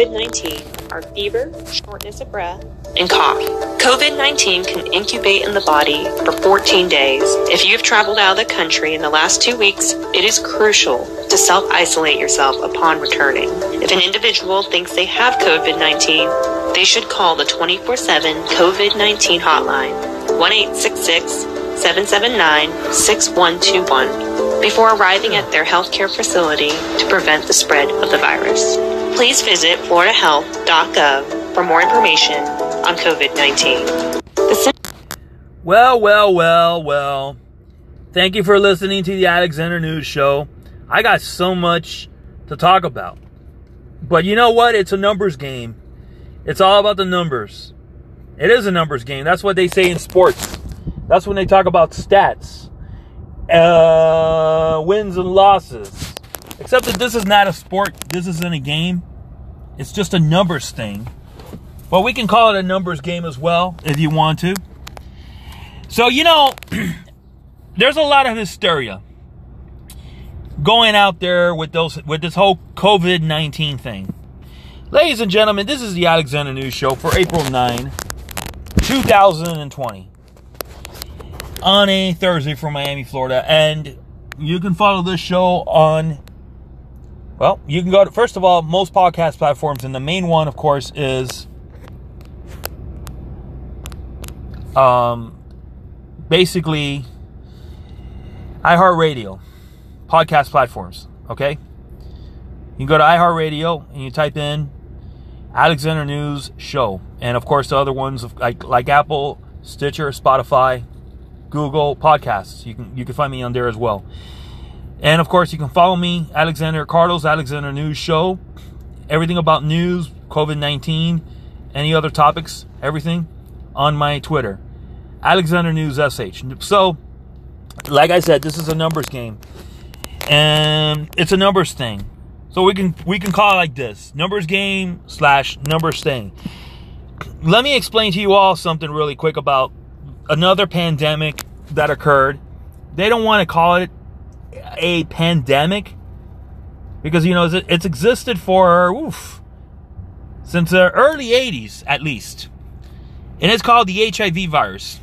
COVID 19 are fever, shortness of breath, and cough. COVID 19 can incubate in the body for 14 days. If you have traveled out of the country in the last two weeks, it is crucial to self isolate yourself upon returning. If an individual thinks they have COVID 19, they should call the 24 7 COVID 19 hotline 1 779 6121 before arriving at their healthcare facility to prevent the spread of the virus. Please visit floridahealth.gov for more information on COVID 19. Well, well, well, well. Thank you for listening to the Alexander News Show. I got so much to talk about. But you know what? It's a numbers game. It's all about the numbers. It is a numbers game. That's what they say in sports. That's when they talk about stats, uh, wins and losses. Except that this is not a sport. This isn't a game. It's just a numbers thing. But we can call it a numbers game as well if you want to. So, you know, there's a lot of hysteria going out there with those with this whole COVID-19 thing. Ladies and gentlemen, this is the Alexander News Show for April 9, 2020 on a Thursday from Miami, Florida. And you can follow this show on, well, you can go to, first of all, most podcast platforms. And the main one, of course, is um, basically iHeartRadio podcast platforms. Okay? You can go to iHeartRadio and you type in Alexander News Show. And of course, the other ones like, like Apple, Stitcher, Spotify, Google Podcasts. You can you can find me on there as well. And of course, you can follow me, Alexander Carlos, Alexander News Show. Everything about news, COVID 19, any other topics, everything on my Twitter, Alexander News SH. So, like I said, this is a numbers game, and it's a numbers thing. So we can we can call it like this: numbers game slash numbers thing. Let me explain to you all something really quick about another pandemic that occurred. They don't want to call it a pandemic because you know it's existed for oof, since the early 80s at least. And it's called the HIV virus.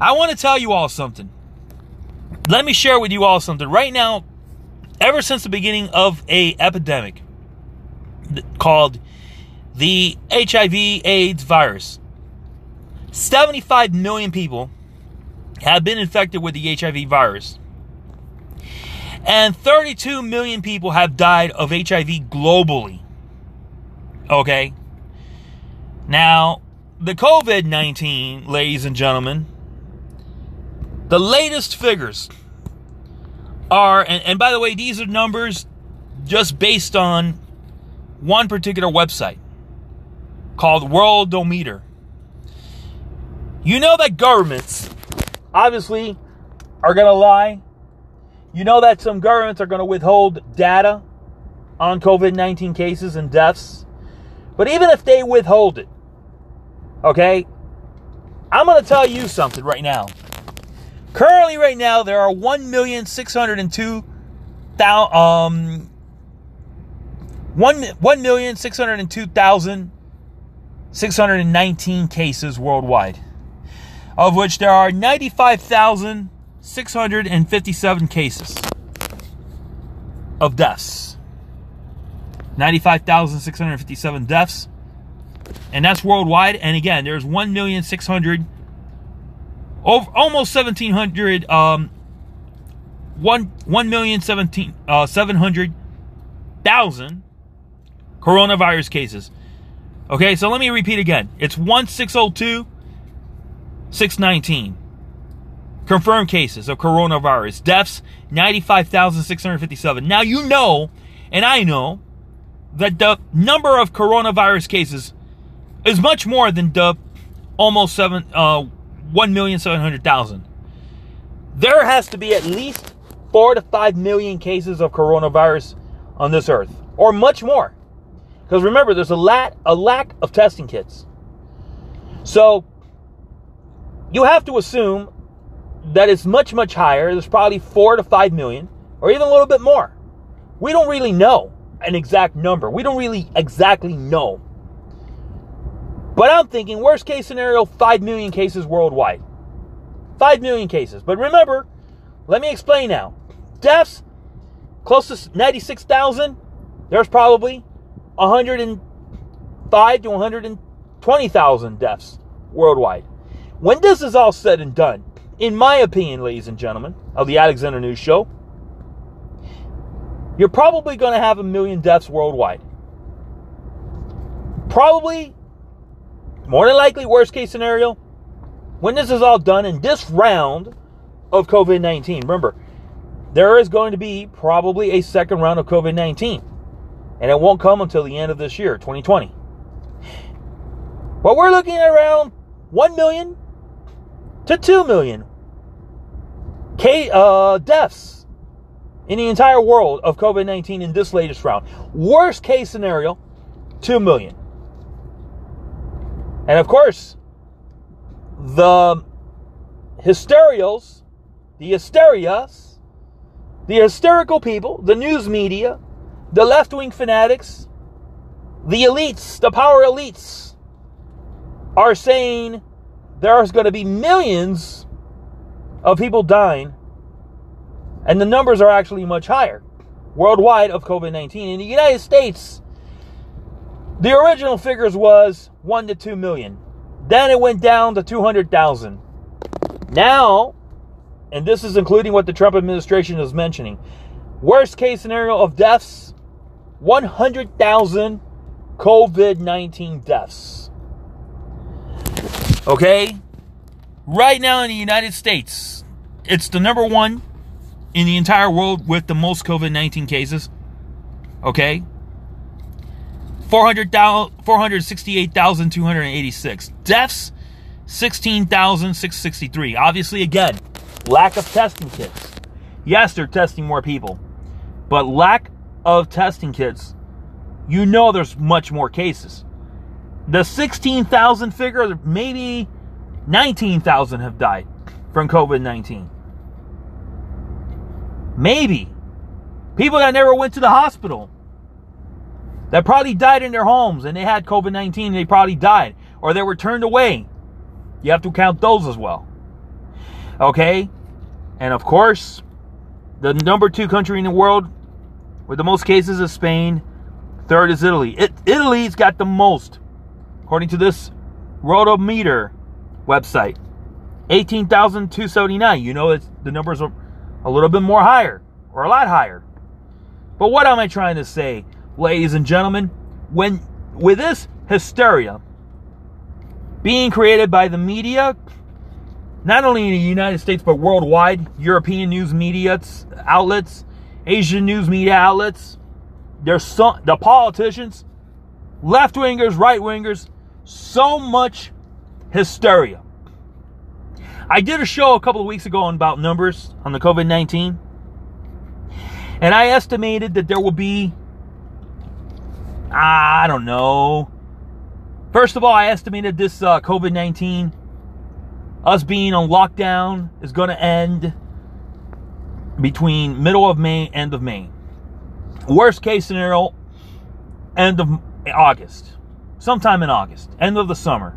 I want to tell you all something. Let me share with you all something. Right now, ever since the beginning of a epidemic called the HIV AIDS virus, 75 million people have been infected with the HIV virus. And 32 million people have died of HIV globally. Okay? Now, the COVID 19, ladies and gentlemen, the latest figures are, and, and by the way, these are numbers just based on one particular website called Worldometer. You know that governments obviously are going to lie. You know that some governments are going to withhold data on COVID 19 cases and deaths. But even if they withhold it, okay, I'm going to tell you something right now. Currently, right now, there are 1,602,000 um, 1,602,619 cases worldwide of which there are 95,657 cases of deaths. 95,657 deaths. And that's worldwide. And again, there's 1,600, over, almost 1,700, um, 1, 1,700,000 uh, 700,000 coronavirus cases. Okay, so let me repeat again. It's 1602 619. Confirmed cases of coronavirus. Deaths, 95,657. Now you know, and I know, that the number of coronavirus cases is much more than the almost seven, uh, 1,700,000. There has to be at least four to five million cases of coronavirus on this earth, or much more. Because remember, there's a, lat, a lack of testing kits. So, you have to assume that it's much, much higher. There's probably four to five million, or even a little bit more. We don't really know. an exact number. We don't really exactly know. But I'm thinking worst case scenario 5 million cases worldwide. 5 million cases. But remember, let me explain now. Deaths close to 96,000. There's probably 105 to 120,000 deaths worldwide. When this is all said and done, in my opinion, ladies and gentlemen, of the Alexander News Show, you're probably going to have a million deaths worldwide. Probably, more than likely, worst case scenario, when this is all done in this round of COVID 19, remember, there is going to be probably a second round of COVID 19, and it won't come until the end of this year, 2020. But we're looking at around 1 million to 2 million K, uh, deaths in the entire world of COVID 19 in this latest round. Worst case scenario, 2 million. And of course, the hysterios, the hysterias, the hysterical people, the news media, the left wing fanatics, the elites, the power elites are saying there's going to be millions of people dying, and the numbers are actually much higher worldwide of COVID 19. In the United States, the original figures was 1 to 2 million. Then it went down to 200,000. Now, and this is including what the Trump administration is mentioning, worst case scenario of deaths 100,000 COVID 19 deaths. Okay? Right now in the United States, it's the number one in the entire world with the most COVID 19 cases. Okay? 468,286. Deaths, 16,663. Obviously, again, lack of testing kits. Yes, they're testing more people, but lack of testing kits, you know there's much more cases. The 16,000 figure, maybe 19,000 have died from COVID 19. Maybe. People that never went to the hospital that probably died in their homes and they had COVID 19, they probably died, or they were turned away. You have to count those as well. Okay? And of course, the number two country in the world with the most cases is Spain. Third is Italy. It, Italy's got the most, according to this Worldometer website. 18,279. You know, it's, the numbers are a little bit more higher, or a lot higher. But what am I trying to say? ladies and gentlemen, when with this hysteria being created by the media, not only in the United States but worldwide, European news media outlets, Asian news media outlets, there's some the politicians, left wingers, right wingers, so much hysteria. I did a show a couple of weeks ago on about numbers on the COVID 19, and I estimated that there will be I don't know. First of all, I estimated this uh, COVID 19, us being on lockdown, is going to end between middle of May, end of May. Worst case scenario, end of August. Sometime in August, end of the summer.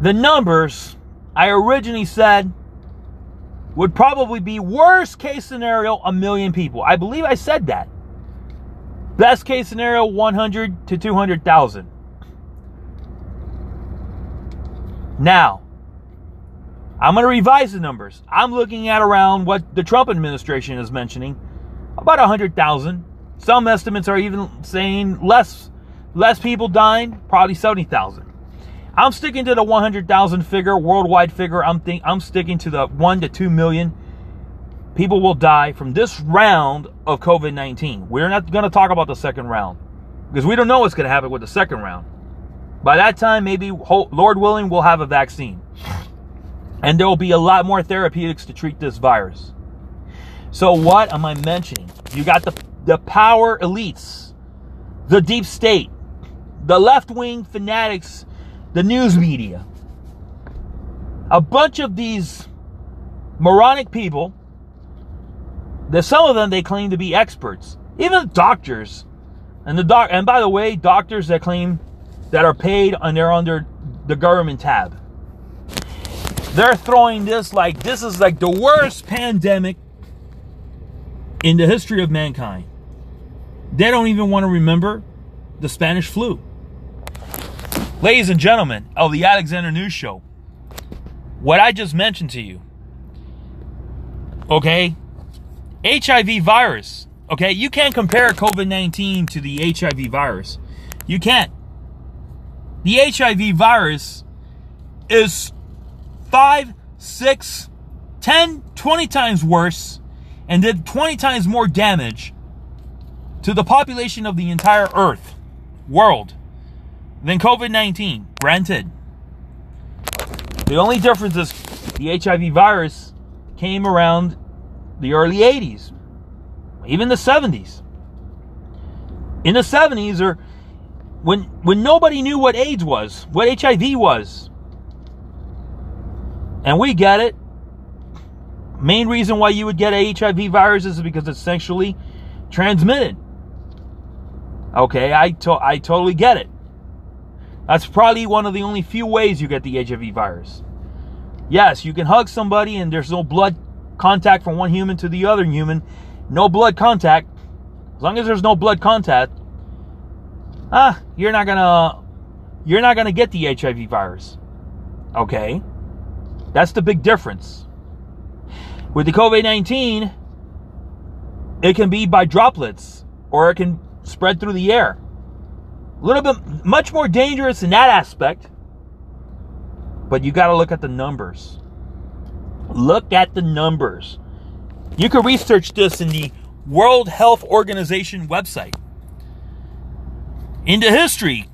The numbers I originally said would probably be worst case scenario a million people. I believe I said that. Best case scenario 100 to 200,000. Now, I'm going to revise the numbers. I'm looking at around what the Trump administration is mentioning, about 100,000. Some estimates are even saying less less people dying, probably 70,000. I'm sticking to the 100,000 figure, worldwide figure. I'm think I'm sticking to the 1 to 2 million people will die from this round of COVID 19. We're not going to talk about the second round because we don't know what's going to happen with the second round. By that time, maybe, Lord willing, we'll have a vaccine. And there will be a lot more therapeutics to treat this virus. So, what am I mentioning? You got the, the power elites, the deep state, the left wing fanatics, the news media. A bunch of these moronic people that some of them they claim to be experts. Even doctors, and the doc, and by the way, doctors that claim that are paid and they're under the government tab, they're throwing this like this is like the worst pandemic in the history of mankind. They don't even want to remember the Spanish flu. Ladies and gentlemen of the Alexander News Show, what I just mentioned to you, okay, HIV virus, okay, you can't compare COVID 19 to the HIV virus. You can't. The HIV virus is five, six, 10, 20 times worse and did 20 times more damage to the population of the entire earth, world, than COVID 19. Granted. The only difference is the HIV virus came around the early 80s, even the 70s. In the 70s, or when when nobody knew what AIDS was, what HIV was, and we get it. Main reason why you would get a HIV virus is because it's sexually transmitted. Okay, I to- I totally get it. That's probably one of the only few ways you get the HIV virus. Yes, you can hug somebody and there's no blood contact from one human to the other human. No blood contact. As long as there's no blood contact, ah, you're not gonna you're not gonna get the HIV virus. Okay? That's the big difference. With the COVID 19, it can be by droplets or it can spread through the air. A little bit much more dangerous in that aspect, but you got to look at the numbers. Look at the numbers. You can research this in the World Health Organization website. Into history.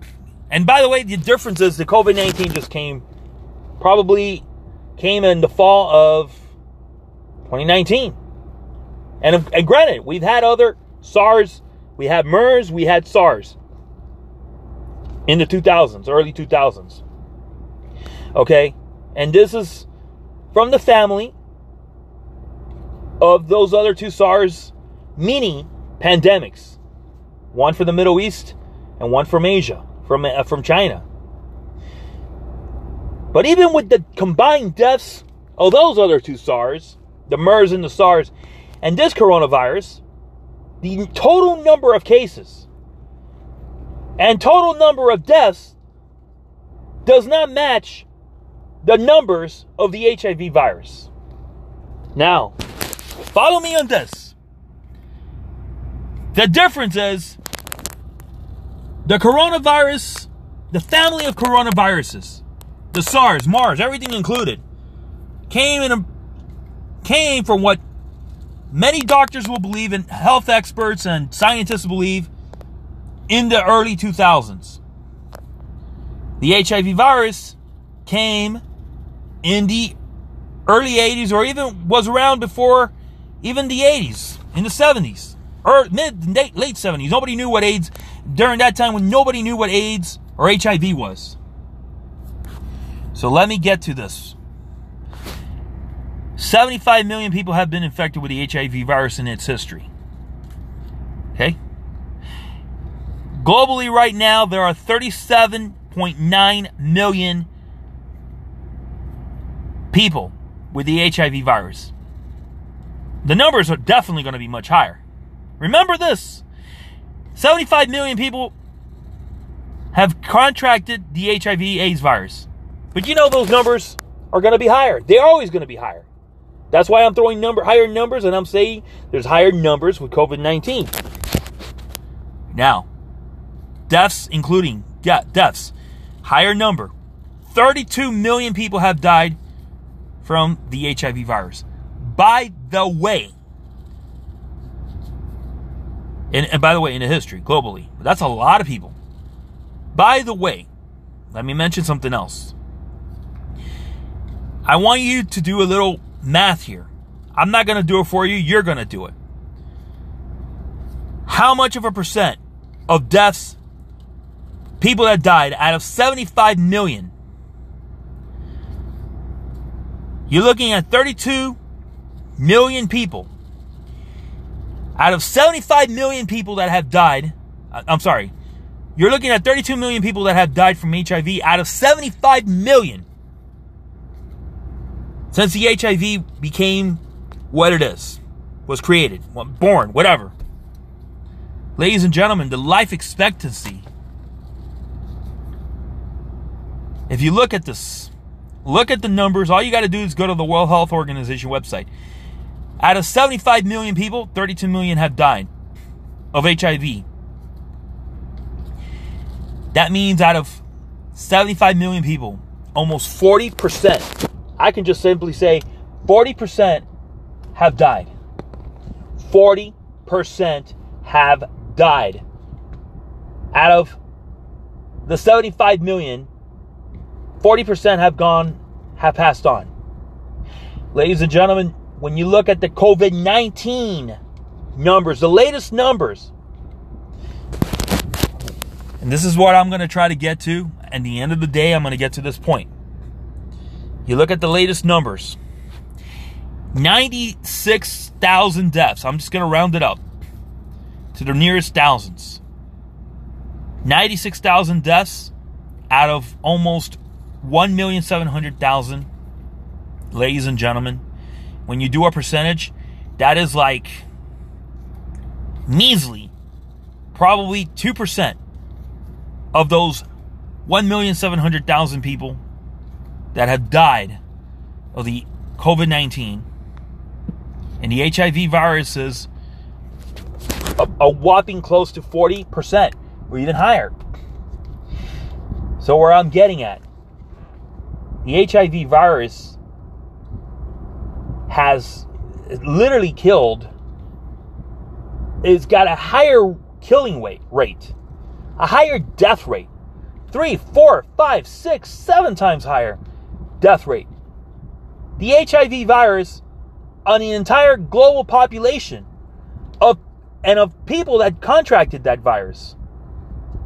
And by the way, the difference is the COVID 19 just came, probably came in the fall of 2019. And, and granted, we've had other SARS, we had MERS, we had SARS in the 2000s, early 2000s. Okay? And this is from the family of those other two SARS mini pandemics. One for the Middle East and one from Asia, from, uh, from China. But even with the combined deaths of those other two SARS, the MERS and the SARS, and this coronavirus, the total number of cases and total number of deaths does not match the numbers of the HIV virus. Now, follow me on this. The difference is the coronavirus, the family of coronaviruses, the SARS, MARS, everything included, came in a, came from what many doctors will believe and health experts and scientists believe in the early 2000s. The HIV virus came in the early 80s or even was around before even the 80s, in the 70s, or er, mid late, late 70s. Nobody knew what AIDS during that time when nobody knew what AIDS or HIV was. So let me get to this. 75 million people have been infected with the HIV virus in its history. Okay? Globally, right now, there are 37.9 million people with the HIV virus. The numbers are definitely going to be much higher. Remember this 75 million people have contracted the HIV AIDS virus. But you know those numbers are going to be higher. They're always going to be higher. That's why I'm throwing number higher numbers and I'm saying there's higher numbers with COVID-19. Now, deaths including yeah, deaths, higher number. 32 million people have died from the HIV virus. By the way, and, and by the way, in the history, globally, that's a lot of people. By the way, let me mention something else. I want you to do a little math here. I'm not going to do it for you, you're going to do it. How much of a percent of deaths, people that died out of 75 million? You're looking at 32 million people. Out of 75 million people that have died, uh, I'm sorry, you're looking at 32 million people that have died from HIV out of 75 million since the HIV became what it is, was created, born, whatever. Ladies and gentlemen, the life expectancy. If you look at this, look at the numbers, all you got to do is go to the World Health Organization website. Out of 75 million people, 32 million have died of HIV. That means out of 75 million people, almost 40%, I can just simply say 40% have died. 40% have died. Out of the 75 million, 40% have gone, have passed on. Ladies and gentlemen, when you look at the COVID 19 numbers, the latest numbers, and this is what I'm going to try to get to. At the end of the day, I'm going to get to this point. You look at the latest numbers 96,000 deaths. I'm just going to round it up to the nearest thousands. 96,000 deaths out of almost 1,700,000. Ladies and gentlemen, when you do a percentage, that is like measly, probably 2% of those 1,700,000 people that have died of the COVID 19 and the HIV viruses, a, whopping close to 40% or even higher. So, where I'm getting at, the HIV virus has literally killed, it's got a higher killing rate a higher death rate. Three, four, five, six, seven times higher death rate. The HIV virus on the entire global population of and of people that contracted that virus.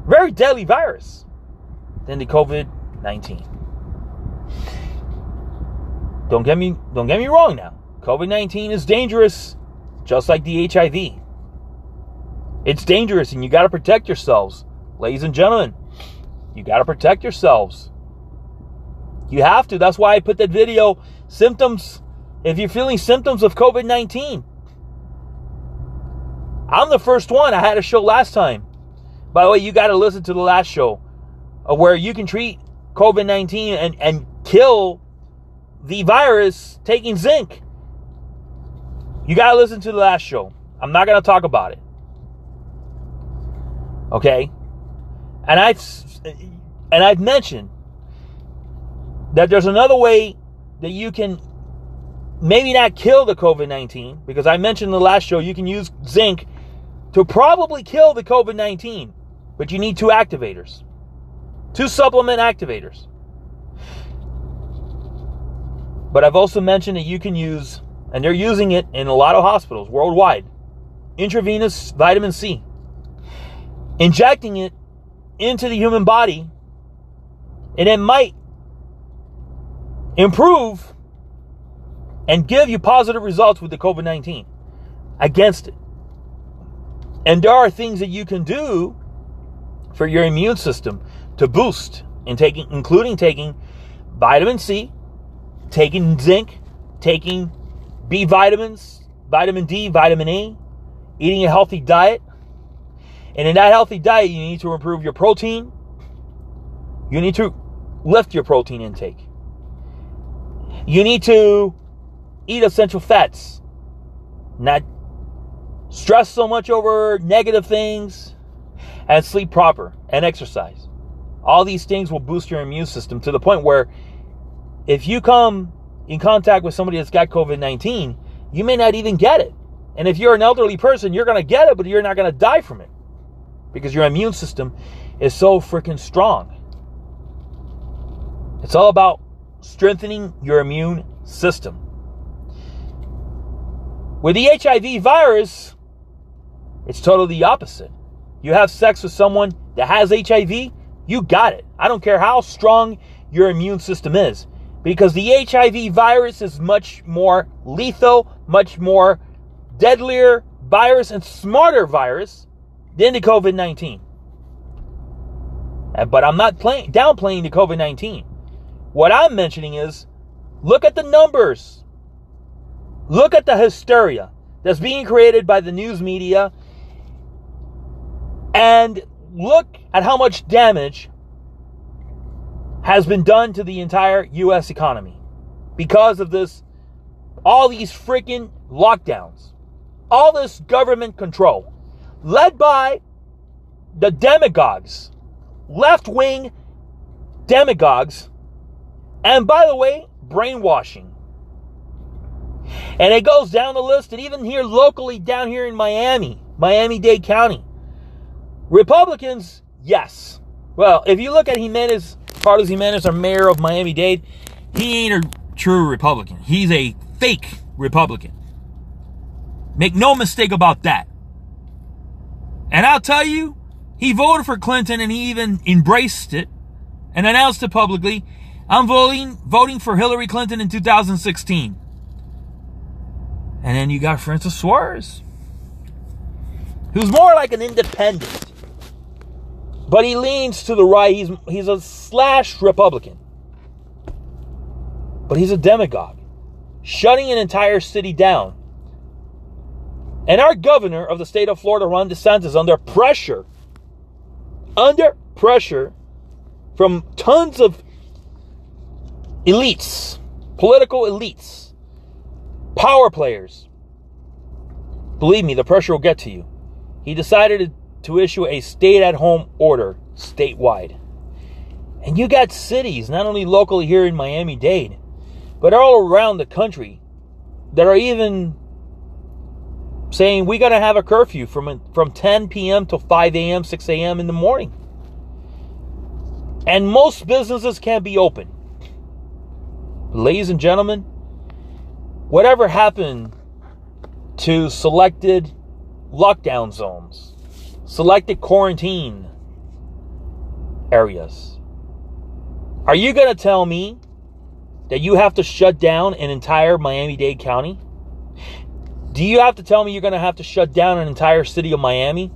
Very deadly virus than the COVID-19. Don't get me don't get me wrong now. COVID-19 is dangerous just like the HIV. It's dangerous and you got to protect yourselves. Ladies and gentlemen, you got to protect yourselves. You have to. That's why I put that video symptoms. If you're feeling symptoms of COVID 19, I'm the first one. I had a show last time. By the way, you got to listen to the last show uh, where you can treat COVID 19 and, and kill the virus taking zinc. You got to listen to the last show. I'm not going to talk about it. Okay? And I've and I've mentioned that there's another way that you can maybe not kill the COVID 19, because I mentioned in the last show you can use zinc to probably kill the COVID 19, but you need two activators, two supplement activators. But I've also mentioned that you can use, and they're using it in a lot of hospitals worldwide, intravenous vitamin C. Injecting it into the human body and it might improve and give you positive results with the COVID 19 against it. And there are things that you can do for your immune system to boost in taking including taking vitamin C, taking zinc, taking B vitamins, vitamin D, vitamin E, eating a healthy diet, and in that healthy diet, you need to improve your protein. You need to lift your protein intake. You need to eat essential fats, not stress so much over negative things, and sleep proper and exercise. All these things will boost your immune system to the point where if you come in contact with somebody that's got COVID 19, you may not even get it. And if you're an elderly person, you're going to get it, but you're not going to die from it because your immune system is so freaking strong. It's all about strengthening your immune system. With the HIV virus, it's totally the opposite. You have sex with someone that has HIV, you got it. I don't care how strong your immune system is because the HIV virus is much more lethal, much more deadlier virus and smarter virus than the COVID 19. But I'm not playing, downplaying the COVID 19. What I'm mentioning is look at the numbers. Look at the hysteria that's being created by the news media. And look at how much damage has been done to the entire US economy because of this, all these freaking lockdowns, all this government control, led by the demagogues, left wing demagogues, and by the way, brainwashing. And it goes down the list, and even here locally, down here in Miami, Miami Dade County, Republicans, yes. Well, if you look at Jimenez, Carlos Jimenez, our mayor of Miami Dade, he ain't a true Republican. He's a fake Republican. Make no mistake about that. And I'll tell you, he voted for Clinton and he even embraced it and announced it publicly. I'm voting voting for Hillary Clinton in 2016. And then you got Francis Suarez, who's more like an independent. But he leans to the right. He's he's a slash Republican. But he's a demagogue, shutting an entire city down. And our governor of the state of Florida, Ron DeSantis, under pressure, under pressure from tons of elites, political elites, power players. Believe me, the pressure will get to you. He decided to issue a state at home order statewide. And you got cities, not only locally here in Miami Dade, but all around the country that are even saying we got to have a curfew from from 10 p.m. to 5 a.m., 6 a.m. in the morning. And most businesses can't be open. Ladies and gentlemen, whatever happened to selected lockdown zones, selected quarantine areas? Are you going to tell me that you have to shut down an entire Miami Dade County? Do you have to tell me you're going to have to shut down an entire city of Miami?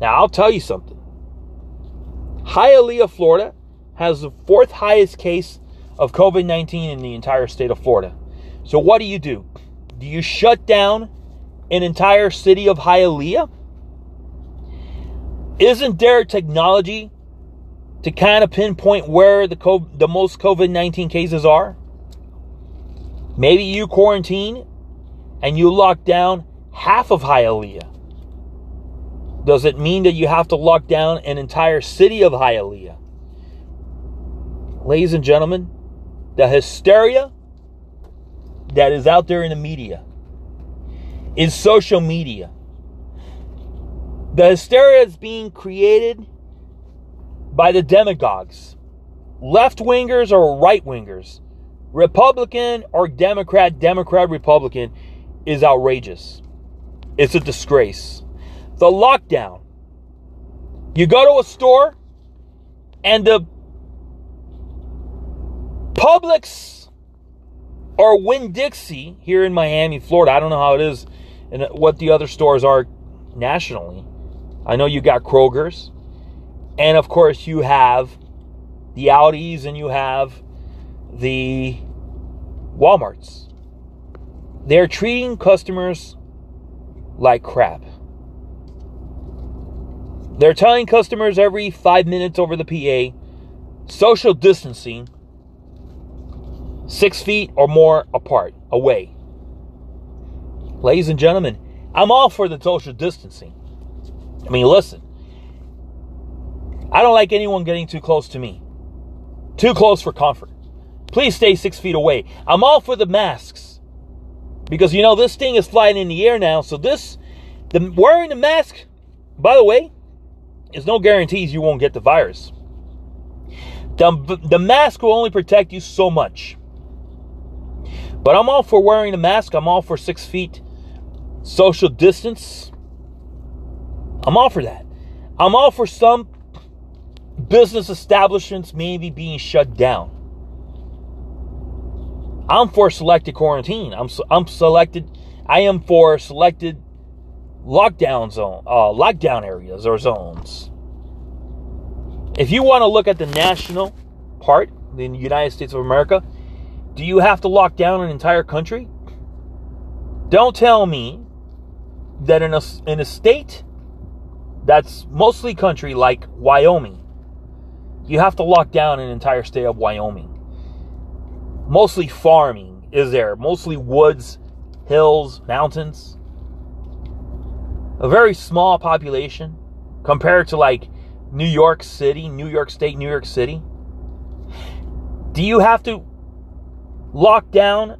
Now, I'll tell you something. Hialeah, Florida has the fourth highest case of COVID 19 in the entire state of Florida. So, what do you do? Do you shut down an entire city of Hialeah? Isn't there technology to kind of pinpoint where the COVID, the most COVID 19 cases are? Maybe you quarantine and you lock down half of Hialeah. Does it mean that you have to lock down an entire city of Hialeah? Ladies and gentlemen, the hysteria that is out there in the media, in social media, the hysteria is being created by the demagogues, left wingers or right wingers, Republican or Democrat, Democrat, Republican, is outrageous. It's a disgrace. The lockdown. You go to a store and the Publix or Winn Dixie here in Miami, Florida. I don't know how it is and what the other stores are nationally. I know you got Kroger's. And of course, you have the Aldis and you have the Walmarts. They're treating customers like crap. They're telling customers every five minutes over the PA social distancing six feet or more apart, away. Ladies and gentlemen, I'm all for the social distancing. I mean, listen, I don't like anyone getting too close to me. Too close for comfort. Please stay six feet away. I'm all for the masks. Because you know, this thing is flying in the air now. So this the wearing the mask, by the way, is no guarantees you won't get the virus. The, the mask will only protect you so much. But I'm all for wearing the mask. I'm all for six feet social distance. I'm all for that. I'm all for some business establishments maybe being shut down. I'm for selected quarantine. I'm I'm selected. I am for selected lockdown zone, uh, lockdown areas or zones. If you want to look at the national part, the United States of America, do you have to lock down an entire country? Don't tell me that in a, in a state that's mostly country like Wyoming, you have to lock down an entire state of Wyoming. Mostly farming is there, mostly woods, hills, mountains. A very small population compared to like New York City, New York State, New York City. Do you have to lock down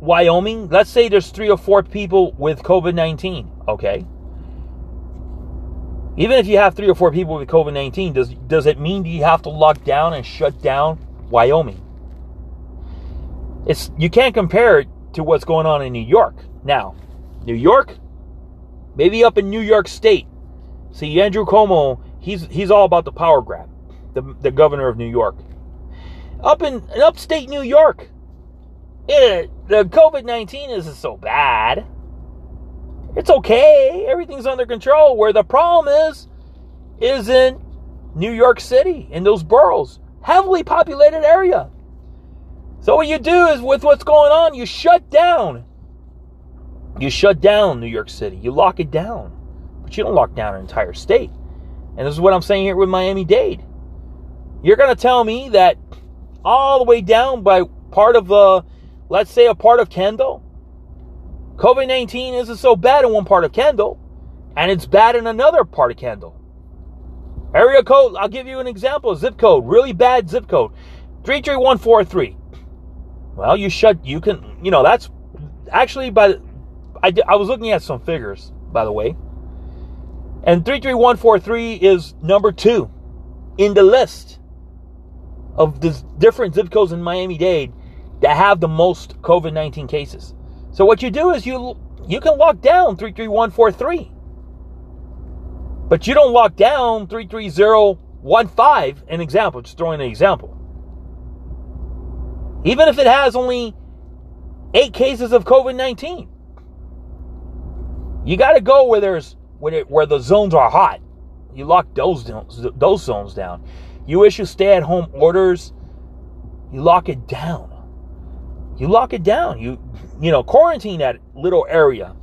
Wyoming? Let's say there's three or four people with COVID 19, okay? Even if you have three or four people with COVID 19, does, does it mean you have to lock down and shut down Wyoming? It's, you can't compare it to what's going on in New York. Now, New York, maybe up in New York State. See, Andrew Cuomo, he's, he's all about the power grab, the, the governor of New York. Up in, in upstate New York, it, the COVID 19 isn't so bad. It's okay. Everything's under control. Where the problem is, is in New York City, in those boroughs, heavily populated area. So what you do is with what's going on, you shut down. You shut down New York City. You lock it down. But you don't lock down an entire state. And this is what I'm saying here with Miami Dade. You're going to tell me that all the way down by part of, uh, let's say, a part of Kendall. COVID 19 isn't so bad in one part of Kendall, and it's bad in another part of Kendall. Area code, I'll give you an example zip code, really bad zip code 33143. Well, you shut, you can, you know, that's actually by, I, I was looking at some figures, by the way, and 33143 is number two in the list of the different zip codes in Miami Dade that have the most COVID 19 cases. So what you do is you you can lock down 33143. But you don't lock down 33015, an example, just throwing an example. Even if it has only eight cases of COVID 19. You got to go where there's where, it, where the zones are hot. You lock those those zones down. You issue stay at home orders. You lock it down. You lock it down. You you know, quarantine that little area.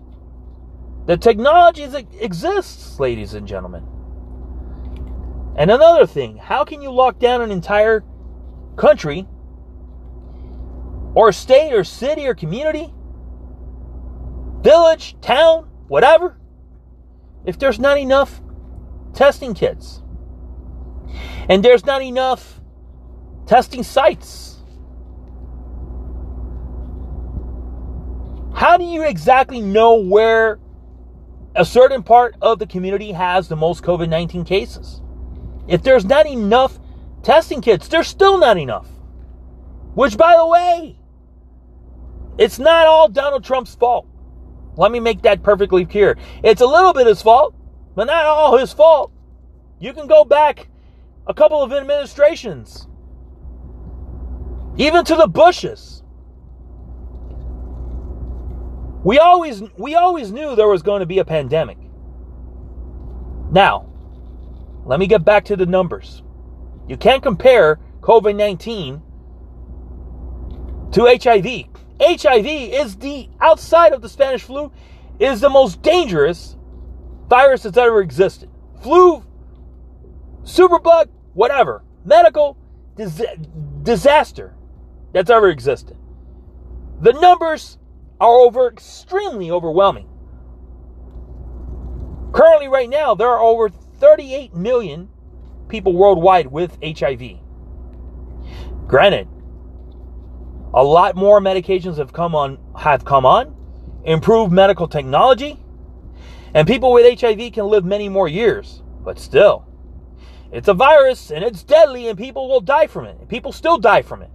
The technology exists, ladies and gentlemen. And another thing, how can you lock down an entire country or state or city or community, village, town, whatever, if there's not enough testing kits? And there's not enough testing sites. How do you exactly know where a certain part of the community has the most COVID 19 cases? If there's not enough testing kits, there's still not enough. Which, by the way, it's not all Donald Trump's fault. Let me make that perfectly clear. It's a little bit his fault, but not all his fault. You can go back a couple of administrations, even to the Bushes. We always we always knew there was going to be a pandemic. Now, let me get back to the numbers. You can't compare COVID-19 to HIV. HIV is the outside of the Spanish flu is the most dangerous virus that's ever existed. Flu superbug, whatever, medical dis- disaster that's ever existed. The numbers are over extremely overwhelming. Currently, right now, there are over 38 million people worldwide with HIV. Granted, a lot more medications have come on have come on, improved medical technology, and people with HIV can live many more years. But still, it's a virus and it's deadly, and people will die from it. People still die from it.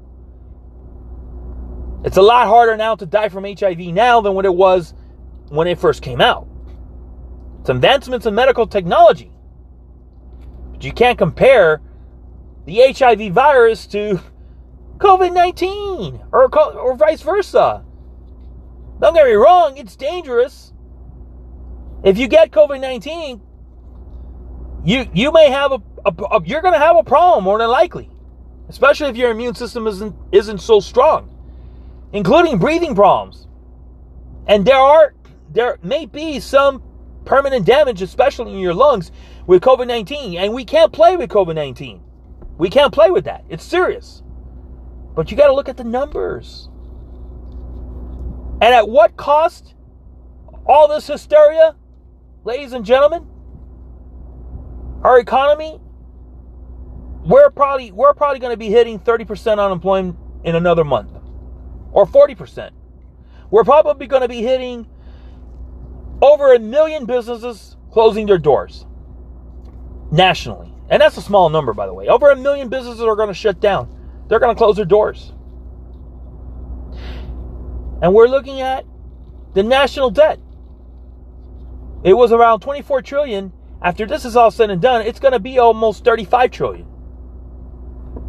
It's a lot harder now to die from HIV now than what it was when it first came out. It's advancements in medical technology. But you can't compare the HIV virus to COVID 19 or, or vice versa. Don't get me wrong, it's dangerous. If you get COVID 19, you, you may have a, a, a you're going to have a problem more than likely, especially if your immune system isn't, isn't so strong, including breathing problems. And there are, there may be some permanent damage, especially in your lungs with COVID 19. And we can't play with COVID 19. We can't play with that. It's serious. But you got to look at the numbers. And at what cost? All this hysteria, ladies and gentlemen, our economy, we're probably we're probably going to be hitting 30% unemployment in another month or 40%. We're probably going to be hitting over a million businesses closing their doors nationally. And that's a small number, by the way. Over a million businesses are going to shut down, they're going to close their doors. And we're looking at the national debt. It was around 24 trillion. After this is all said and done, it's going to be almost 35 trillion.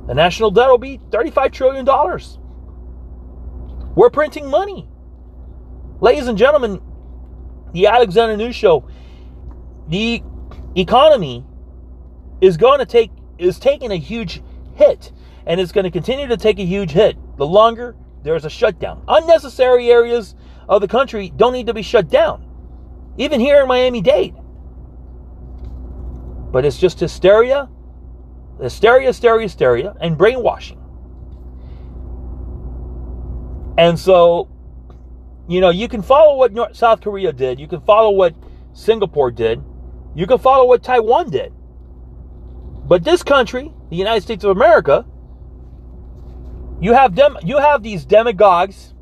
The national debt will be 35 trillion dollars. We're printing money. Ladies and gentlemen, the Alexander News Show, the economy is going to take is taking a huge hit and it's going to continue to take a huge hit the longer there's a shutdown. Unnecessary areas of the country don't need to be shut down. Even here in Miami-Dade. But it's just hysteria, hysteria, hysteria, hysteria, and brainwashing. And so you know, you can follow what North, South Korea did. You can follow what Singapore did. You can follow what Taiwan did. But this country, the United States of America, you have dem- you have these demagogues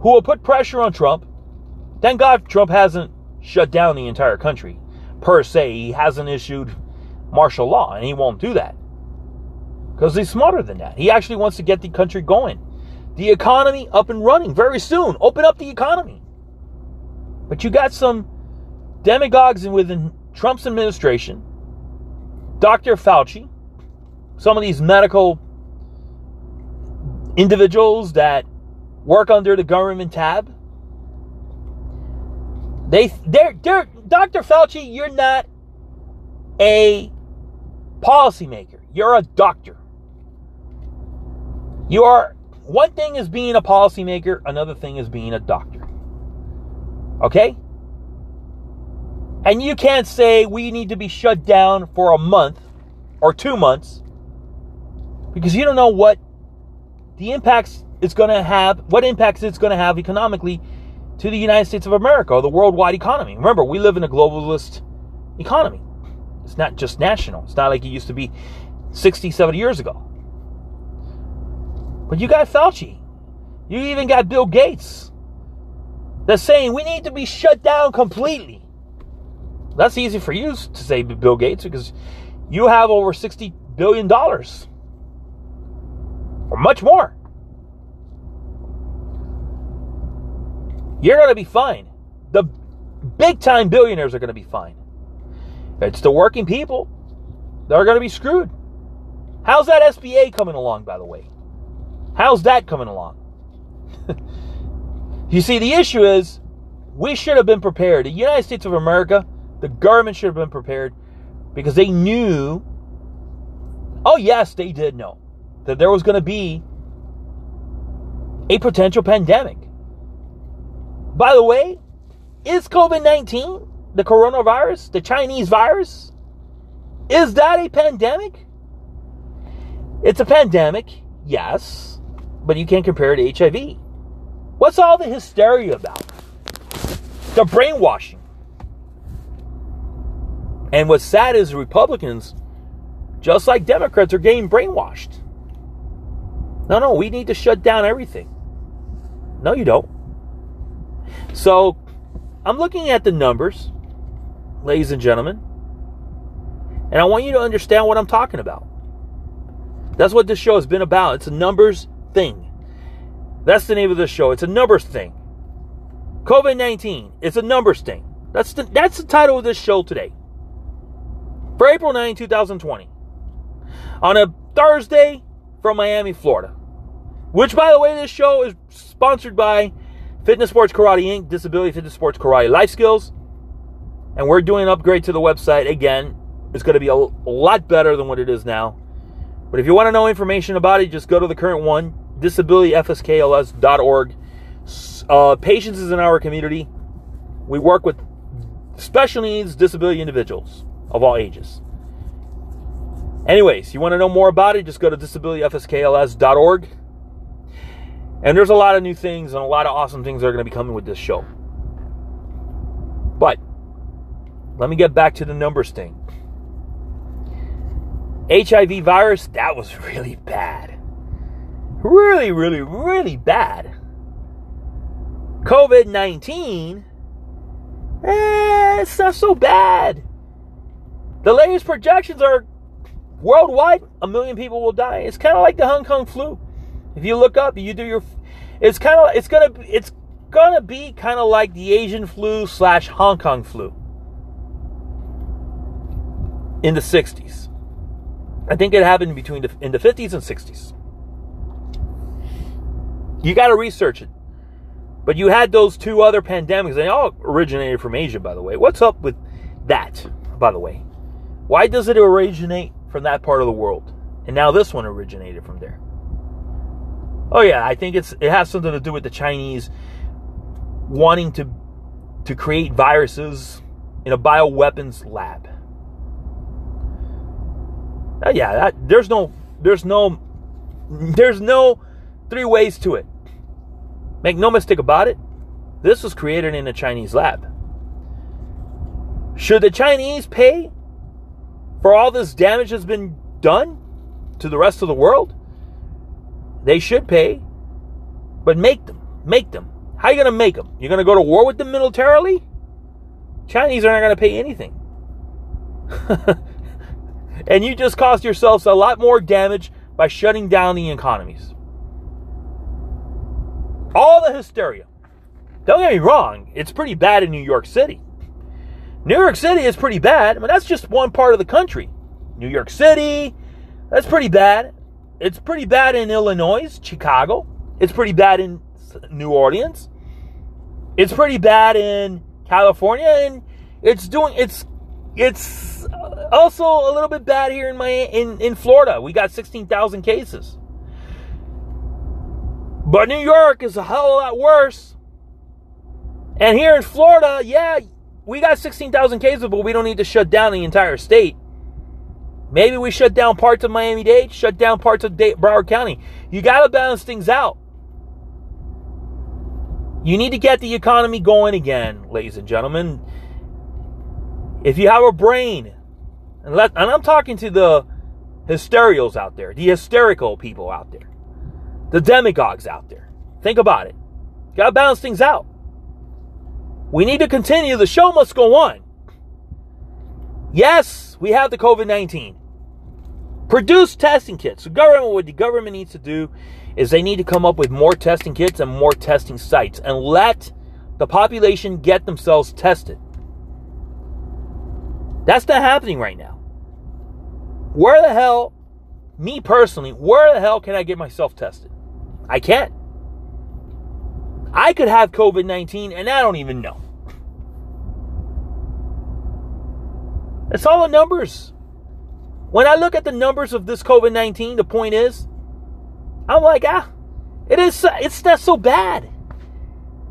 who will put pressure on Trump. Thank God Trump hasn't shut down the entire country per se. He hasn't issued martial law, and he won't do that because he's smarter than that. He actually wants to get the country going the economy up and running very soon. Open up the economy. But you got some demagogues within Trump's administration, Dr. Fauci, some of these medical individuals that work under the government tab. They, they're, they're, Dr. Fauci, you're not a policymaker. You're a doctor. You are one thing is being a policymaker, another thing is being a doctor. Okay? And you can't say we need to be shut down for a month or two months because you don't know what the impacts it's going to have, what impacts it's going to have economically to the United States of America or the worldwide economy. Remember, we live in a globalist economy. It's not just national. It's not like it used to be 60, 70 years ago. But you got Fauci. You even got Bill Gates. They're saying we need to be shut down completely. That's easy for you to say, Bill Gates, because you have over $60 billion or much more. You're going to be fine. The big time billionaires are going to be fine. It's the working people that are going to be screwed. How's that SBA coming along, by the way? How's that coming along? you see, the issue is we should have been prepared. The United States of America, the government should have been prepared because they knew, oh, yes, they did know that there was going to be a potential pandemic. By the way, is COVID 19, the coronavirus, the Chinese virus, is that a pandemic? It's a pandemic, yes but you can't compare it to HIV. What's all the hysteria about? The brainwashing. And what's sad is Republicans, just like Democrats, are getting brainwashed. No, no, we need to shut down everything. No, you don't. So, I'm looking at the numbers, ladies and gentlemen, and I want you to understand what I'm talking about. That's what this show has been about. It's numbers thing. That's the name of the show. It's a numbers thing. COVID 19, it's a numbers thing. That's the, that's the title of this show today. For April 9, 2020. On a Thursday from Miami, Florida. Which, by the way, this show is sponsored by Fitness Sports Karate Inc., Disability Fitness Sports Karate Life Skills, And we're doing an upgrade to the website again. It's going to be a, a lot better than what it is now. But if you want to know information about it, just go to the current one, disabilityfskls.org. Uh, patience is in our community. We work with special needs disability individuals of all ages. Anyways, you want to know more about it, just go to disabilityfskls.org. And there's a lot of new things and a lot of awesome things that are going to be coming with this show. But let me get back to the numbers thing. HIV virus, that was really bad. Really, really, really bad. COVID 19, eh, it's not so bad. The latest projections are worldwide, a million people will die. It's kind of like the Hong Kong flu. If you look up, you do your, it's kind of, it's gonna, it's gonna be kind of like the Asian flu slash Hong Kong flu in the 60s. I think it happened between the, in the 50s and 60s. You got to research it. But you had those two other pandemics, they all originated from Asia, by the way. What's up with that, by the way? Why does it originate from that part of the world? And now this one originated from there. Oh yeah, I think it's it has something to do with the Chinese wanting to to create viruses in a bioweapons lab. Uh, yeah, that, there's no there's no there's no three ways to it. Make no mistake about it. This was created in a Chinese lab. Should the Chinese pay for all this damage that's been done to the rest of the world? They should pay, but make them. Make them. How are you going to make them? You're going to go to war with them militarily? Chinese are not going to pay anything. and you just cost yourselves a lot more damage by shutting down the economies. All the hysteria. Don't get me wrong, it's pretty bad in New York City. New York City is pretty bad. I mean, that's just one part of the country. New York City, that's pretty bad. It's pretty bad in Illinois, Chicago. It's pretty bad in New Orleans. It's pretty bad in California, and it's doing it's it's uh, also a little bit bad here in my in in Florida. We got sixteen thousand cases. But New York is a hell of a lot worse. And here in Florida, yeah, we got 16,000 cases, but we don't need to shut down the entire state. Maybe we shut down parts of Miami Dade, shut down parts of Broward County. You got to balance things out. You need to get the economy going again, ladies and gentlemen. If you have a brain, and, let, and I'm talking to the hysterials out there, the hysterical people out there the demagogues out there. Think about it. Got to balance things out. We need to continue. The show must go on. Yes, we have the COVID 19. Produce testing kits. The government, what the government needs to do is they need to come up with more testing kits and more testing sites and let the population get themselves tested. That's not happening right now. Where the hell, me personally, where the hell can I get myself tested? I can't. I could have COVID 19 and I don't even know. It's all the numbers. When I look at the numbers of this COVID 19, the point is, I'm like, ah, it is, it's not so bad.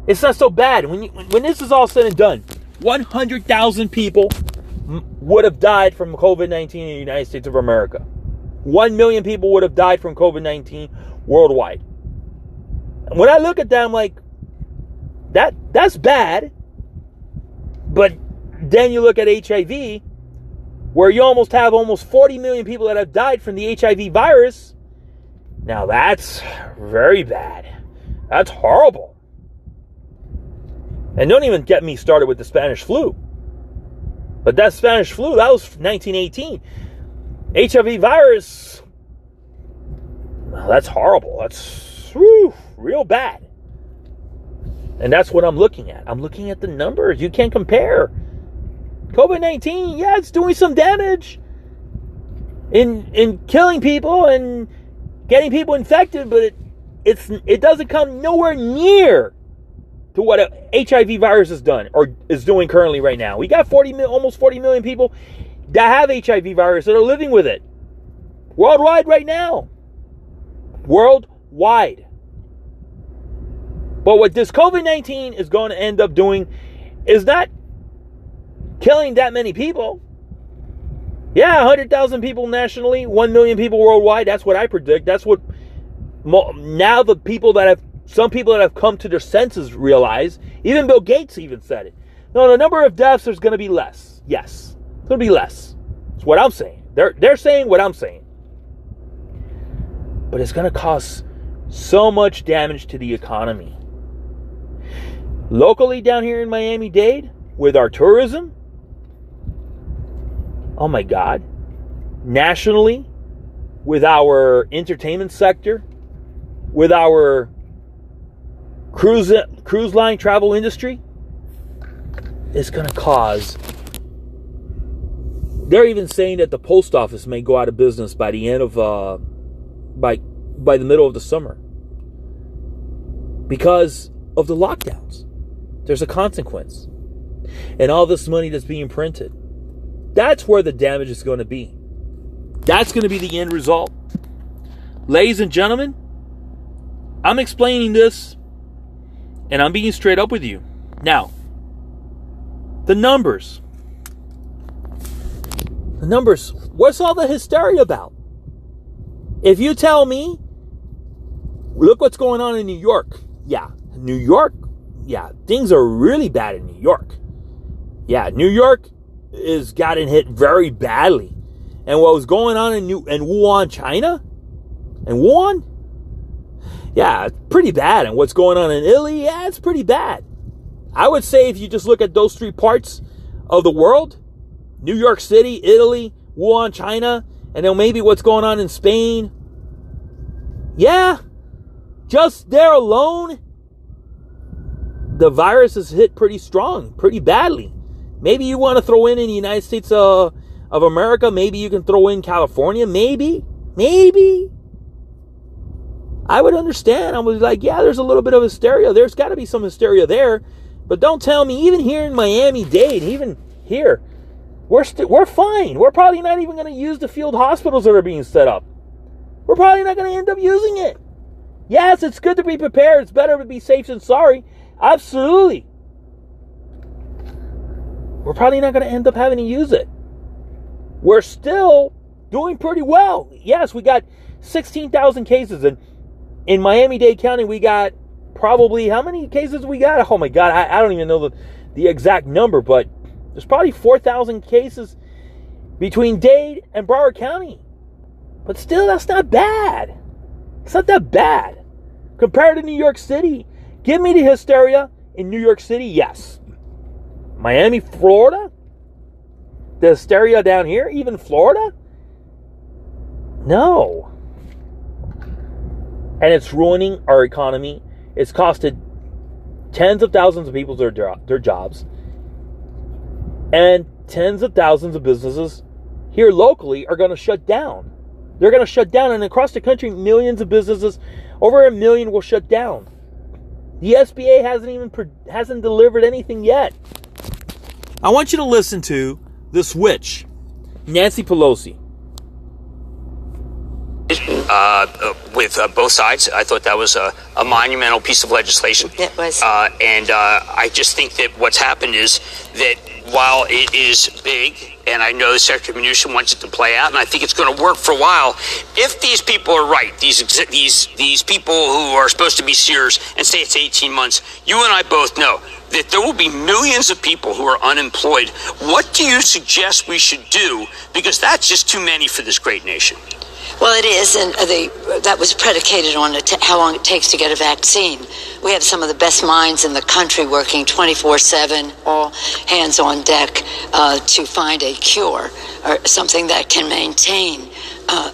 It's not so bad. When, you, when this is all said and done, 100,000 people would have died from COVID 19 in the United States of America. 1 million people would have died from COVID 19 worldwide when I look at that, I'm like, that that's bad. But then you look at HIV, where you almost have almost 40 million people that have died from the HIV virus. Now that's very bad. That's horrible. And don't even get me started with the Spanish flu. But that Spanish flu, that was 1918. HIV virus, that's horrible. That's whew, real bad. And that's what I'm looking at. I'm looking at the numbers. You can't compare. COVID 19, yeah, it's doing some damage in in killing people and getting people infected, but it it's it doesn't come nowhere near to what HIV virus has done or is doing currently right now. We got 40 mil, almost 40 million people that have HIV virus that are living with it worldwide right now. Worldwide. But what this COVID 19 is going to end up doing is not killing that many people. Yeah, 100,000 people nationally, 1 million people worldwide. That's what I predict. That's what now the people that have, some people that have come to their senses realize. Even Bill Gates even said it. No, the number of deaths is going to be less. Yes, it's going to be less. That's what I'm saying. They're, they're saying what I'm saying. But it's going to cause so much damage to the economy. Locally down here in Miami Dade, with our tourism, oh my God. Nationally, with our entertainment sector, with our cruise cruise line travel industry, is going to cause. They're even saying that the post office may go out of business by the end of uh, by by the middle of the summer because of the lockdowns. There's a consequence. And all this money that's being printed. That's where the damage is going to be. That's going to be the end result. Ladies and gentlemen, I'm explaining this and I'm being straight up with you. Now, the numbers. The numbers. What's all the hysteria about? If you tell me, look what's going on in New York. Yeah, New York yeah, things are really bad in New York. Yeah, New York is gotten hit very badly. And what was going on in New in Wuhan, China? And Wuhan? Yeah, pretty bad. And what's going on in Italy? Yeah, it's pretty bad. I would say if you just look at those three parts of the world, New York City, Italy, Wuhan, China, and then maybe what's going on in Spain. Yeah, just there alone, the virus has hit pretty strong, pretty badly. Maybe you want to throw in in the United States uh, of America. Maybe you can throw in California. Maybe, maybe. I would understand. I was like, yeah, there's a little bit of hysteria. There's got to be some hysteria there. But don't tell me, even here in Miami Dade, even here, we're we st- we're fine. We're probably not even going to use the field hospitals that are being set up. We're probably not going to end up using it. Yes, it's good to be prepared. It's better to be safe than sorry. Absolutely. We're probably not going to end up having to use it. We're still doing pretty well. Yes, we got 16,000 cases. And in Miami Dade County, we got probably how many cases we got? Oh my God, I, I don't even know the, the exact number, but there's probably 4,000 cases between Dade and Broward County. But still, that's not bad. It's not that bad. Compared to New York City, Give me the hysteria in New York City, yes. Miami, Florida? The hysteria down here, even Florida? No. And it's ruining our economy. It's costed tens of thousands of people their, their jobs. And tens of thousands of businesses here locally are going to shut down. They're going to shut down. And across the country, millions of businesses, over a million, will shut down. The SBA hasn't even hasn't delivered anything yet. I want you to listen to this witch, Nancy Pelosi. Uh, uh, with uh, both sides. I thought that was a, a monumental piece of legislation. It was. Uh, and uh, I just think that what's happened is that while it is big, and I know the Secretary of Mnuchin wants it to play out, and I think it's going to work for a while. If these people are right, these these these people who are supposed to be seers, and say it's 18 months, you and I both know that there will be millions of people who are unemployed. What do you suggest we should do? Because that's just too many for this great nation. Well, it is, and they, that was predicated on how long it takes to get a vaccine. We have some of the best minds in the country working 24-7, all hands on deck uh, to find a cure or something that can maintain uh,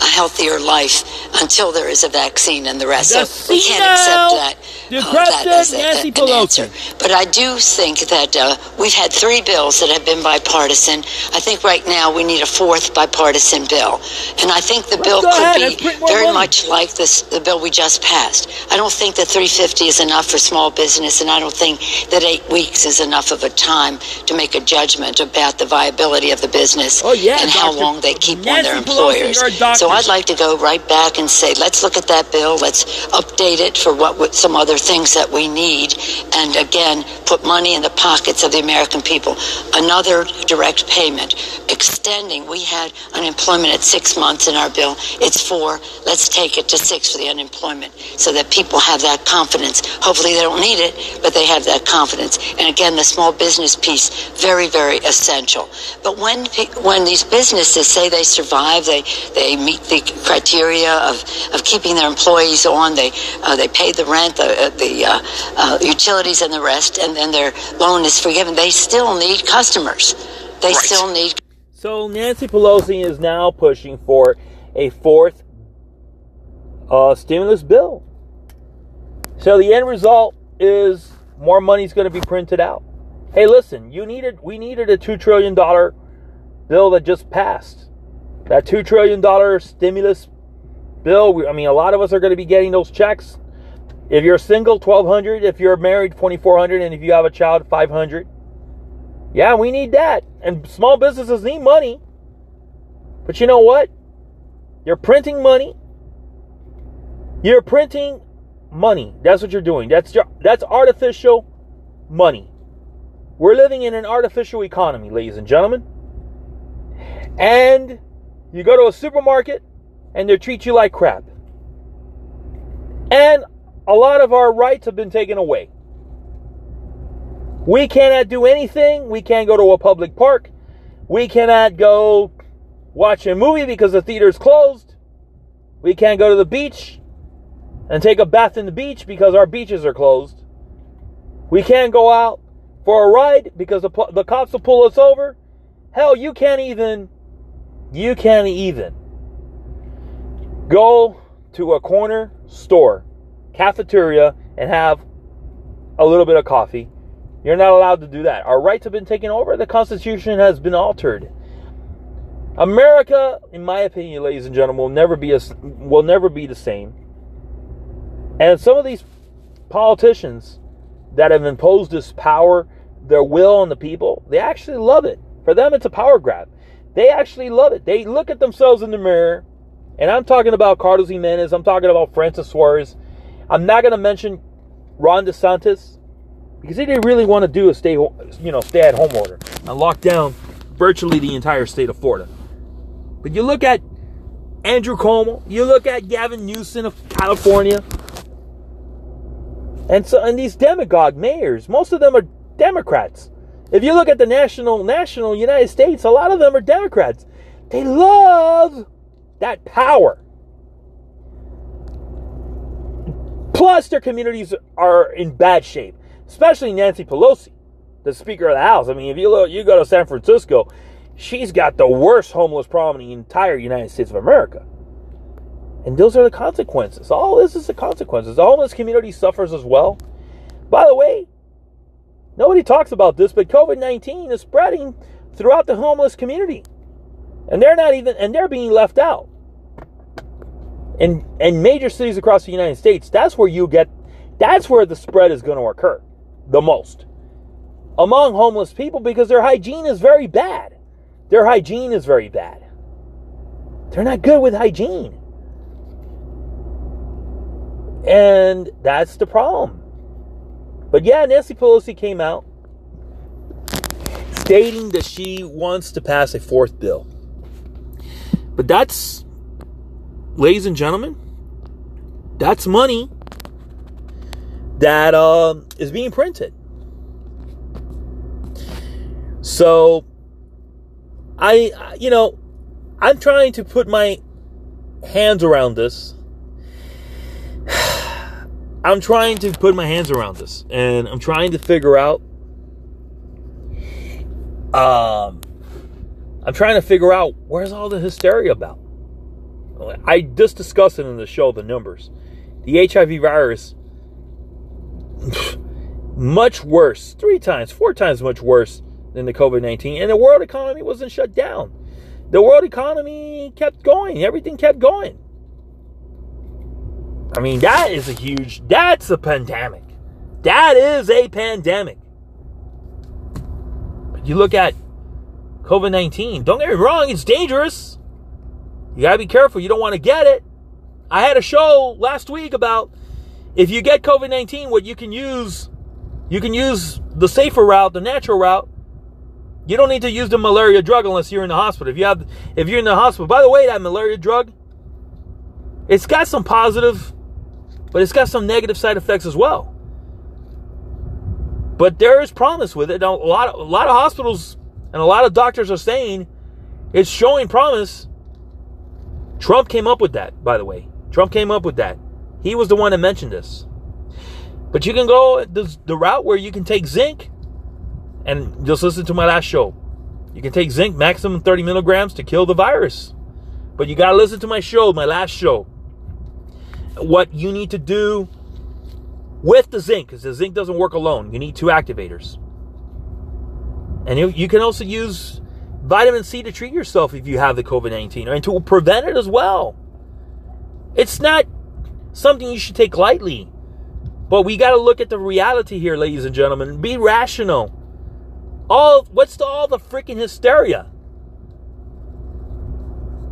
a healthier life until there is a vaccine and the rest. The so we can't accept that. That as a- Nancy an Pelosi. answer. But I do think that uh, we've had three bills that have been bipartisan. I think right now we need a fourth bipartisan bill, and I think the bill could. Be very money. much like this the bill we just passed. I don't think that 350 is enough for small business, and I don't think that eight weeks is enough of a time to make a judgment about the viability of the business Oh, yeah, and how long they keep on their Nancy Pelosi, employers. doctor. So I'd like to go right back and say, let's look at that bill. Let's update it for what what- some other things that we need, and again, put money in the pockets of the American people. Another direct payment, extending. We had unemployment at six months in our bill. It's four. Let's take it to six for the unemployment, so that people have that confidence. Hopefully, they don't need it, but they have that confidence. And again, the small business piece, very, very essential. But when when these businesses say they survive, they they meet the criteria of, of keeping their employees on, they uh, they pay the rent, the uh, the uh, uh, utilities, and the rest, and then their loan is forgiven. They still need customers. They Right. still need So Nancy Pelosi is now pushing for a fourth uh, stimulus bill. So the end result is more money's going to be printed out. Hey, listen, you needed we needed a two trillion dollar bill that just passed. That two trillion dollar stimulus bill. we- I mean, a lot of us are going to be getting those checks. If you're single, twelve hundred. If you're married, twenty four hundred. And if you have a child, five hundred. Yeah, we need that. And small businesses need money. But you know what? You're printing money. You're printing money. That's what you're doing. That's your, that's artificial money. We're living in an artificial economy, ladies and gentlemen. And you go to a supermarket and they treat you like crap. And a lot of our rights have been taken away. We cannot do anything. We can't go to a public park. We cannot go watch a movie because the theater's closed. We can't go to the beach and take a bath in the beach because our beaches are closed. We can't go out for a ride because the, the cops will pull us over. Hell, you can't even, you can't even go to a corner store, cafeteria, and have a little bit of coffee. You're not allowed to do that. Our rights have been taken over. The Constitution has been altered. America, in my opinion, ladies and gentlemen, will never be a, will never be the same. And some of these politicians that have imposed this power, their will on the people, they actually love it. For them, it's a power grab. They actually love it. They look at themselves in the mirror, and I'm talking about Carlos Jimenez. I'm talking about Francis Suarez. I'm not going to mention Ron DeSantis because he didn't really want to do a stay, you know, stay at home order and lock down virtually the entire state of Florida. But you look at Andrew Cuomo, you look at Gavin Newsom of California, and so and these demagogue mayors, most of them are Democrats. If you look at the national national United States, a lot of them are Democrats. They love that power. Plus, their communities are in bad shape, especially Nancy Pelosi, the Speaker of the House. I mean, if you look, you go to San Francisco, she's got the worst homeless problem in the entire United States of America. And those are the consequences. All this is the consequences. The homeless community suffers as well. By the way, nobody talks about this, but COVID 19 is spreading throughout the homeless community. And they're not even, and they're being left out. In, in major cities across the United States, that's where you get, that's where the spread is going to occur the most. Among homeless people because their hygiene is very bad. Their hygiene is very bad. They're not good with hygiene. And that's the problem. But yeah, Nancy Pelosi came out stating that she wants to pass a fourth bill. But that's, ladies and gentlemen, that's money that uh, is being printed. So, I, you know, I'm trying to put my hands around this. I'm trying to put my hands around this, and I'm trying to figure out. Um, I'm trying to figure out where's all the hysteria about. I just discussed it in the show, the numbers. The HIV virus, much worse, three times, four times much worse than the COVID 19. And the world economy wasn't shut down. The world economy kept going, everything kept going. I mean, that is a huge, that's a pandemic. That is a pandemic. You look at COVID 19, don't get me wrong, it's dangerous. You gotta be careful, you don't wanna get it. I had a show last week about if you get COVID 19, what you can use, you can use the safer route, the natural route. You don't need to use the malaria drug unless you're in the hospital. If you have, if you're in the hospital, by the way, that malaria drug, it's got some positive but it's got some negative side effects as well. But there is promise with it. A lot a lot of hospitals and a lot of doctors are saying it's showing promise. Trump came up with that, by the way. Trump came up with that. He was the one that mentioned this. But you can go the, the route where you can take zinc and just listen to my last show. You can take zinc maximum 30 milligrams to kill the virus. But you got to listen to my show, my last show what you need to do with the zinc, because the zinc doesn't work alone. You need two activators. And you, you can also use vitamin C to treat yourself if you have the COVID 19 and to prevent it as well. It's not something you should take lightly. But we got to look at the reality here, ladies and gentlemen. Be rational. All what's the, all the freaking hysteria?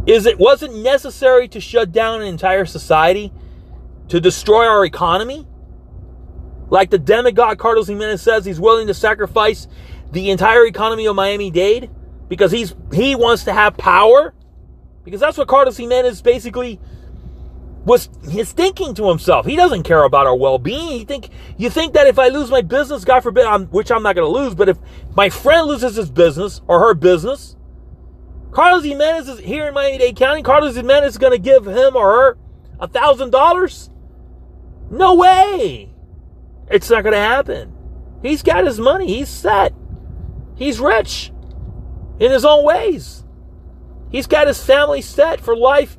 Is it wasn't necessary to shut down an entire society to destroy our economy? Like the demigod Carlos Jimenez says, he's willing to sacrifice the entire economy of Miami Dade because he's he wants to have power. Because that's what Carlos Jimenez basically was his thinking to himself. He doesn't care about our well-being. You think you think that if I lose my business, God forbid, I'm, which I'm not going to lose, but if my friend loses his business or her business, Carlos Jimenez is here in Miami-Dade County. Carlos Jimenez is going to give him or her a thousand dollars. No way. It's not going to happen. He's got his money. He's set. He's rich in his own ways. He's got his family set for life.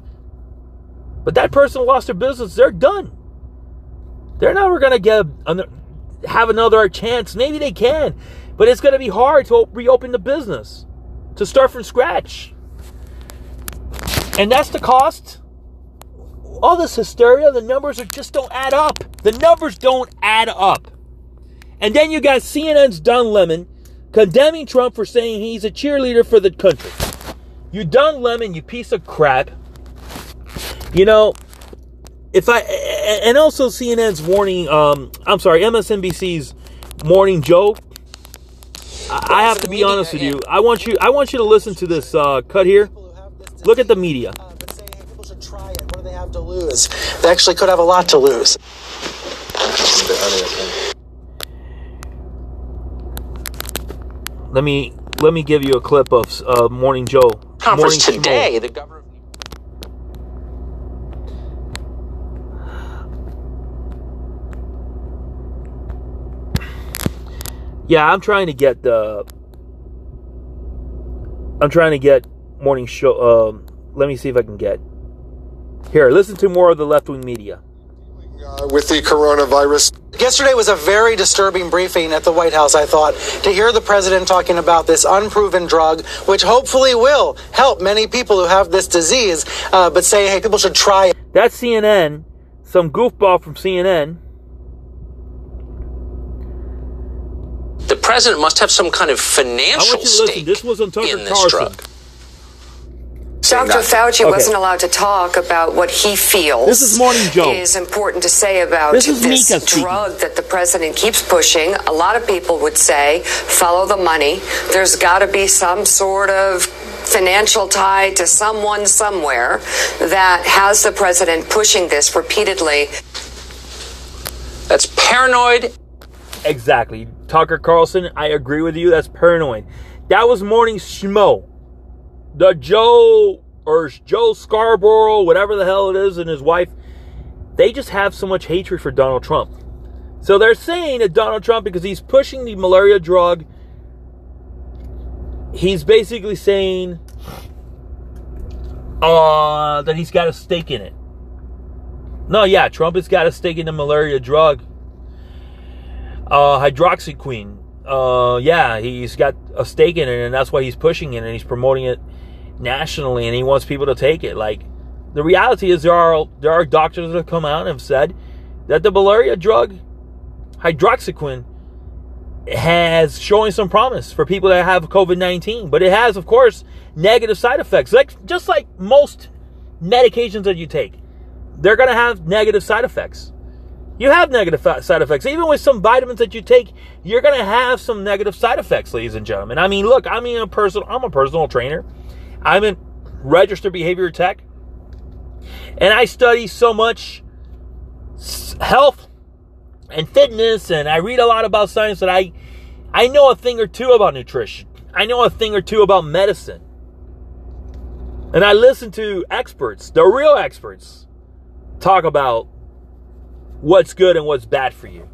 But that person lost their business. They're done. They're never going to get have another chance. Maybe they can, but it's going to be hard to reopen the business, to start from scratch. And that's the cost all this hysteria, the numbers are just don't add up. The numbers don't add up. And then you got CNN's Don Lemon condemning Trump for saying he's a cheerleader for the country. You Don Lemon, you piece of crap. You know, if I and also CNN's warning, um, I'm sorry, MSNBC's Morning Joe. I have to be honest with you. I want you. I want you to listen to this uh, cut here. Look at the media have to lose. They actually could have a lot to lose. Let me let me give you a clip of uh, Morning Joe. Conference Morning today, the governor. Yeah, I'm trying to get the. I'm trying to get morning show. Um, let me see if I can get here, listen to more of the left wing media. Uh, with the coronavirus. Yesterday was a very disturbing briefing at the White House, I thought, to hear the president talking about this unproven drug, which hopefully will help many people who have this disease, uh, but say, hey, people should try it. That's CNN, some goofball from CNN. The president must have some kind of financial stake This was on Tucker in this Carlson. drug. Dr. Fauci okay. wasn't allowed to talk about what he feels this is, Morning Joe. is important to say about this, this drug speaking. that the president keeps pushing. A lot of people would say, follow the money. There's got to be some sort of financial tie to someone somewhere that has the president pushing this repeatedly. That's paranoid. Exactly. Tucker Carlson, I agree with you. That's paranoid. That was Morning Schmo the Joe or Joe Scarborough, whatever the hell it is, and his wife, they just have so much hatred for Donald Trump. So they're saying that Donald Trump, because he's pushing the malaria drug, he's basically saying, uh, that he's got a stake in it. No, yeah, Trump has got a stake in the malaria drug. Uh, hydroxyquine. Uh, yeah, he's got a stake in it, and that's why he's pushing it and he's promoting it nationally, and he wants people to take it. Like, the reality is there are there are doctors that have come out and have said that the malaria drug, hydroxyquine, has showing some promise for people that have COVID nineteen, but it has, of course, negative side effects. Like just like most medications that you take, they're going to have negative side effects. You have negative side effects. Even with some vitamins that you take, you're going to have some negative side effects, ladies and gentlemen. I mean, look, I mean, a personal, I'm a personal trainer. I'm a registered behavior tech. And I study so much health and fitness and I read a lot about science that I I know a thing or two about nutrition. I know a thing or two about medicine. And I listen to experts, the real experts, talk about what's good and what's bad for you.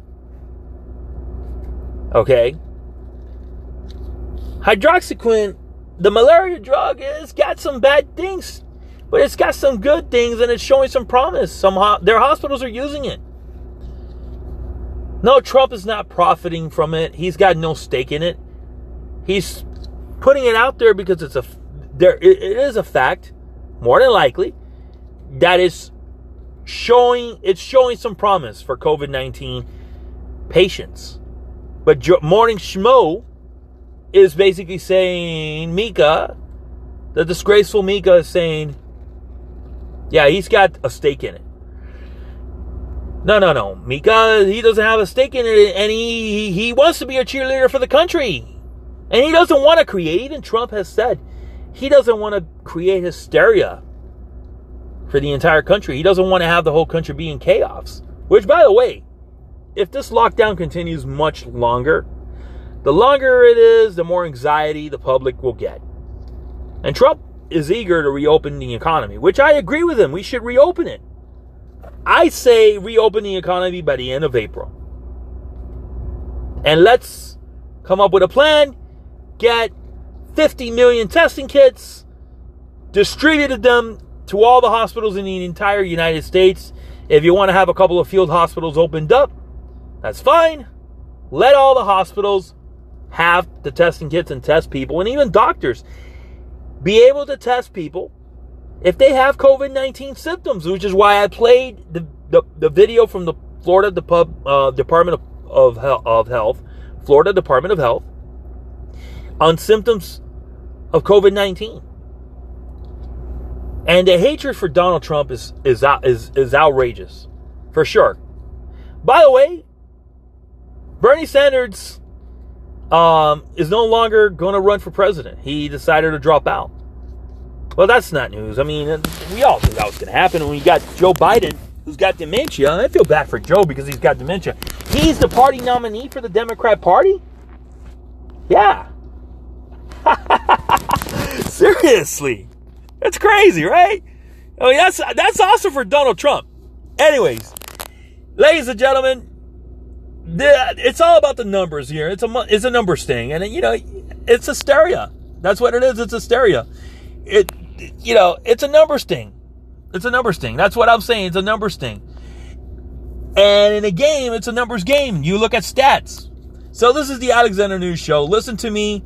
Okay? Hydroxyquine, the malaria drug, has got some bad things but it's got some good things and it's showing some promise. Some ho- their hospitals are using it. No, Trump is not profiting from it. He's got no stake in it. He's putting it out there because it's a there it is a fact, more than likely, that is showing it's showing some promise for COVID-19 patients. But Morning Schmo is basically saying Mika, the disgraceful Mika is saying yeah, he's got a stake in it. No, no, no. Mika, he doesn't have a stake in it, and he, he wants to be a cheerleader for the country. And he doesn't want to create, even Trump has said, he doesn't want to create hysteria for the entire country. He doesn't want to have the whole country be in chaos. Which, by the way, if this lockdown continues much longer, the longer it is, the more anxiety the public will get. And Trump is eager to reopen the economy, which I agree with him. We should reopen it. I say reopen the economy by the end of April. And let's come up with a plan, get 50 million testing kits, distributed them to all the hospitals in the entire United States. If you want to have a couple of field hospitals opened up, that's fine. Let all the hospitals have the testing kits and test people, and even doctors be able to test people if they have COVID 19 symptoms, which is why I played the, the, the video from the Florida Dep- uh, Department of, of, of Health, Florida Department of Health, on symptoms of COVID 19. And the hatred for Donald Trump is, is, is, is outrageous, for sure. By the way, Bernie Sanders um, is no longer going to run for president. He decided to drop out. Well, that's not news. I mean, we all knew that was going to happen when you got Joe Biden, who's got dementia. I feel bad for Joe because he's got dementia. He's the party nominee for the Democrat Party? Yeah. Seriously. That's crazy, right? I mean, that's that's awesome for Donald Trump. Anyways, ladies and gentlemen, the, it's all about the numbers here. It's a it's a numbers thing, and you know, it's hysteria. That's what it is. It's hysteria. It you know, it's a numbers thing. It's a numbers thing. That's what I'm saying. It's a numbers thing. And in a game, it's a numbers game. You look at stats. So this is the Alexander News Show. Listen to me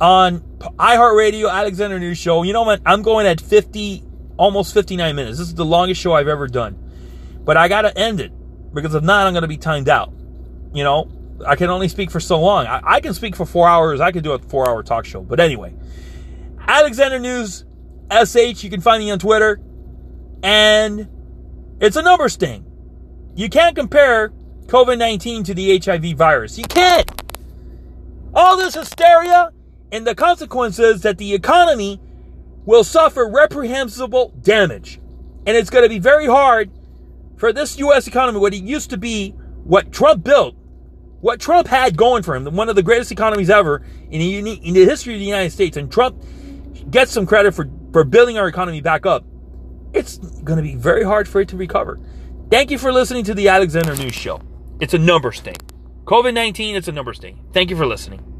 on iHeartRadio, Alexander News Show. You know what? I'm going at 50, almost 59 minutes. This is the longest show I've ever done. But I got to end it because if not, I'm going to be timed out. You know, I can only speak for so long. I, I can speak for four hours. I could do a four hour talk show. But anyway, Alexander News SH. You can find me on Twitter. And it's a numbers thing. You can't compare COVID 19 to the HIV virus. You can't. All this hysteria and the consequences that the economy will suffer reprehensible damage. And it's going to be very hard for this U.S. economy, what it used to be, what Trump built, what Trump had going for him, one of the greatest economies ever in the, in the history of the United States. And Trump gets some credit for, for building our economy back up. It's going to be very hard for it to recover. Thank you for listening to the Alexander News Show. It's a numbers thing. COVID 19, it's a numbers thing. Thank you for listening.